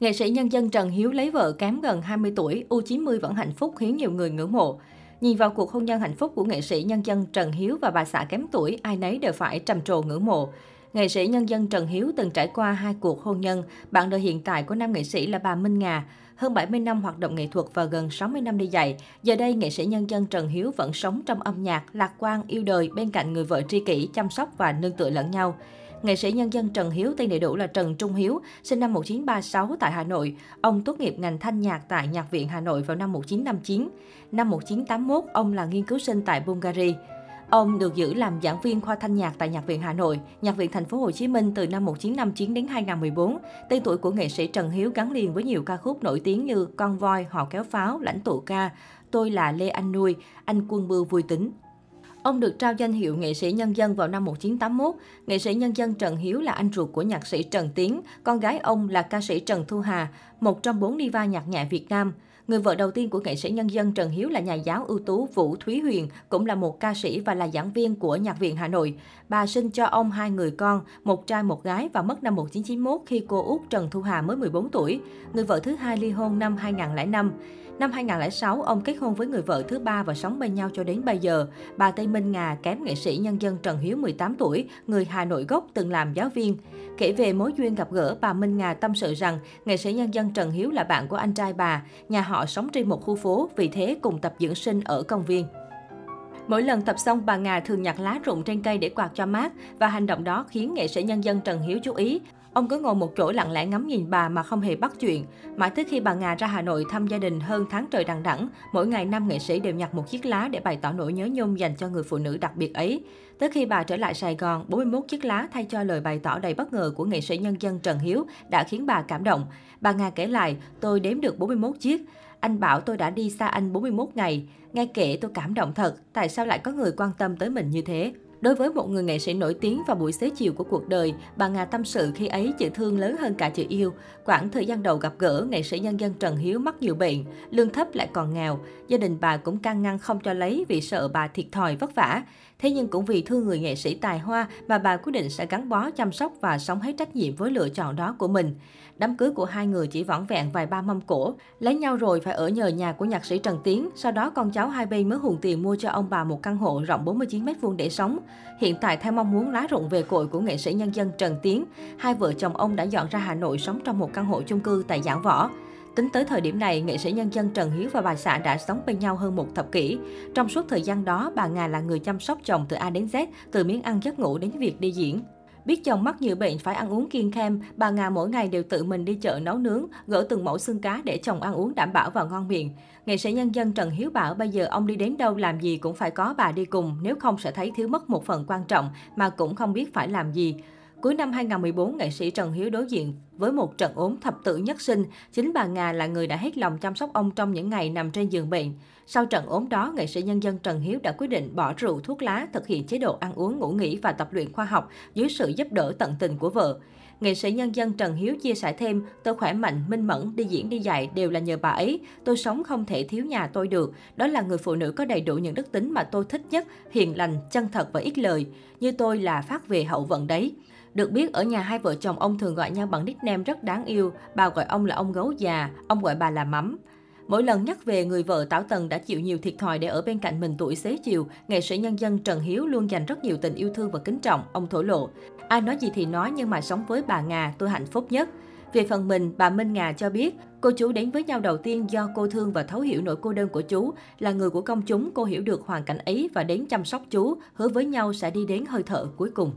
Nghệ sĩ nhân dân Trần Hiếu lấy vợ kém gần 20 tuổi, U90 vẫn hạnh phúc khiến nhiều người ngưỡng mộ. Nhìn vào cuộc hôn nhân hạnh phúc của nghệ sĩ nhân dân Trần Hiếu và bà xã kém tuổi, ai nấy đều phải trầm trồ ngưỡng mộ. Nghệ sĩ nhân dân Trần Hiếu từng trải qua hai cuộc hôn nhân. Bạn đời hiện tại của nam nghệ sĩ là bà Minh Ngà. Hơn 70 năm hoạt động nghệ thuật và gần 60 năm đi dạy, giờ đây nghệ sĩ nhân dân Trần Hiếu vẫn sống trong âm nhạc, lạc quan, yêu đời bên cạnh người vợ tri kỷ, chăm sóc và nương tựa lẫn nhau. Nghệ sĩ nhân dân Trần Hiếu tên đầy đủ là Trần Trung Hiếu, sinh năm 1936 tại Hà Nội. Ông tốt nghiệp ngành thanh nhạc tại Nhạc viện Hà Nội vào năm 1959. Năm 1981, ông là nghiên cứu sinh tại Bulgaria. Ông được giữ làm giảng viên khoa thanh nhạc tại Nhạc viện Hà Nội, Nhạc viện Thành phố Hồ Chí Minh từ năm 1959 đến 2014. Tên tuổi của nghệ sĩ Trần Hiếu gắn liền với nhiều ca khúc nổi tiếng như Con voi, Họ kéo pháo, Lãnh tụ ca, Tôi là Lê Anh Nuôi, Anh quân bưu vui tính. Ông được trao danh hiệu nghệ sĩ nhân dân vào năm 1981. Nghệ sĩ nhân dân Trần Hiếu là anh ruột của nhạc sĩ Trần Tiến, con gái ông là ca sĩ Trần Thu Hà, một trong bốn diva nhạc nhẹ Việt Nam. Người vợ đầu tiên của nghệ sĩ nhân dân Trần Hiếu là nhà giáo ưu tú Vũ Thúy Huyền, cũng là một ca sĩ và là giảng viên của Nhạc viện Hà Nội. Bà sinh cho ông hai người con, một trai một gái và mất năm 1991 khi cô út Trần Thu Hà mới 14 tuổi. Người vợ thứ hai ly hôn năm 2005. Năm 2006, ông kết hôn với người vợ thứ ba và sống bên nhau cho đến bây giờ. Bà Tây Minh Ngà kém nghệ sĩ nhân dân Trần Hiếu 18 tuổi, người Hà Nội gốc từng làm giáo viên. Kể về mối duyên gặp gỡ, bà Minh Ngà tâm sự rằng nghệ sĩ nhân dân Trần Hiếu là bạn của anh trai bà. Nhà họ sống trên một khu phố, vì thế cùng tập dưỡng sinh ở công viên. Mỗi lần tập xong, bà Ngà thường nhặt lá rụng trên cây để quạt cho mát và hành động đó khiến nghệ sĩ nhân dân Trần Hiếu chú ý. Ông cứ ngồi một chỗ lặng lẽ ngắm nhìn bà mà không hề bắt chuyện. Mãi tới khi bà nga ra Hà Nội thăm gia đình hơn tháng trời đằng đẵng, mỗi ngày năm nghệ sĩ đều nhặt một chiếc lá để bày tỏ nỗi nhớ nhung dành cho người phụ nữ đặc biệt ấy. Tới khi bà trở lại Sài Gòn, 41 chiếc lá thay cho lời bày tỏ đầy bất ngờ của nghệ sĩ nhân dân Trần Hiếu đã khiến bà cảm động. Bà nga kể lại, tôi đếm được 41 chiếc. Anh bảo tôi đã đi xa anh 41 ngày. Nghe kể tôi cảm động thật, tại sao lại có người quan tâm tới mình như thế? Đối với một người nghệ sĩ nổi tiếng vào buổi xế chiều của cuộc đời, bà Nga tâm sự khi ấy chữ thương lớn hơn cả chữ yêu. Quãng thời gian đầu gặp gỡ, nghệ sĩ nhân dân Trần Hiếu mắc nhiều bệnh, lương thấp lại còn nghèo. Gia đình bà cũng can ngăn không cho lấy vì sợ bà thiệt thòi vất vả. Thế nhưng cũng vì thương người nghệ sĩ tài hoa mà bà quyết định sẽ gắn bó chăm sóc và sống hết trách nhiệm với lựa chọn đó của mình. Đám cưới của hai người chỉ vỏn vẹn vài ba mâm cổ. Lấy nhau rồi phải ở nhờ nhà của nhạc sĩ Trần Tiến. Sau đó con cháu hai bên mới hùn tiền mua cho ông bà một căn hộ rộng 49 m2 để sống. Hiện tại theo mong muốn lá rụng về cội của nghệ sĩ nhân dân Trần Tiến, hai vợ chồng ông đã dọn ra Hà Nội sống trong một căn hộ chung cư tại Giảng Võ. Tính tới thời điểm này, nghệ sĩ nhân dân Trần Hiếu và bà xã đã sống bên nhau hơn một thập kỷ. Trong suốt thời gian đó, bà Ngà là người chăm sóc chồng từ A đến Z, từ miếng ăn giấc ngủ đến việc đi diễn. Biết chồng mắc nhiều bệnh phải ăn uống kiêng khem, bà Ngà mỗi ngày đều tự mình đi chợ nấu nướng, gỡ từng mẫu xương cá để chồng ăn uống đảm bảo và ngon miệng. Nghệ sĩ nhân dân Trần Hiếu bảo bây giờ ông đi đến đâu làm gì cũng phải có bà đi cùng, nếu không sẽ thấy thiếu mất một phần quan trọng mà cũng không biết phải làm gì. Cuối năm 2014, nghệ sĩ Trần Hiếu đối diện với một trận ốm thập tử nhất sinh. Chính bà nga là người đã hết lòng chăm sóc ông trong những ngày nằm trên giường bệnh. Sau trận ốm đó, nghệ sĩ nhân dân Trần Hiếu đã quyết định bỏ rượu thuốc lá, thực hiện chế độ ăn uống ngủ nghỉ và tập luyện khoa học dưới sự giúp đỡ tận tình của vợ. Nghệ sĩ nhân dân Trần Hiếu chia sẻ thêm, tôi khỏe mạnh, minh mẫn, đi diễn đi dạy đều là nhờ bà ấy. Tôi sống không thể thiếu nhà tôi được. Đó là người phụ nữ có đầy đủ những đức tính mà tôi thích nhất, hiền lành, chân thật và ít lời. Như tôi là phát về hậu vận đấy. Được biết, ở nhà hai vợ chồng ông thường gọi nhau bằng nickname rất đáng yêu. Bà gọi ông là ông gấu già, ông gọi bà là mắm. Mỗi lần nhắc về người vợ Tảo Tần đã chịu nhiều thiệt thòi để ở bên cạnh mình tuổi xế chiều, nghệ sĩ nhân dân Trần Hiếu luôn dành rất nhiều tình yêu thương và kính trọng, ông thổ lộ. Ai nói gì thì nói nhưng mà sống với bà nga tôi hạnh phúc nhất. Về phần mình, bà Minh Ngà cho biết, cô chú đến với nhau đầu tiên do cô thương và thấu hiểu nỗi cô đơn của chú. Là người của công chúng, cô hiểu được hoàn cảnh ấy và đến chăm sóc chú, hứa với nhau sẽ đi đến hơi thở cuối cùng.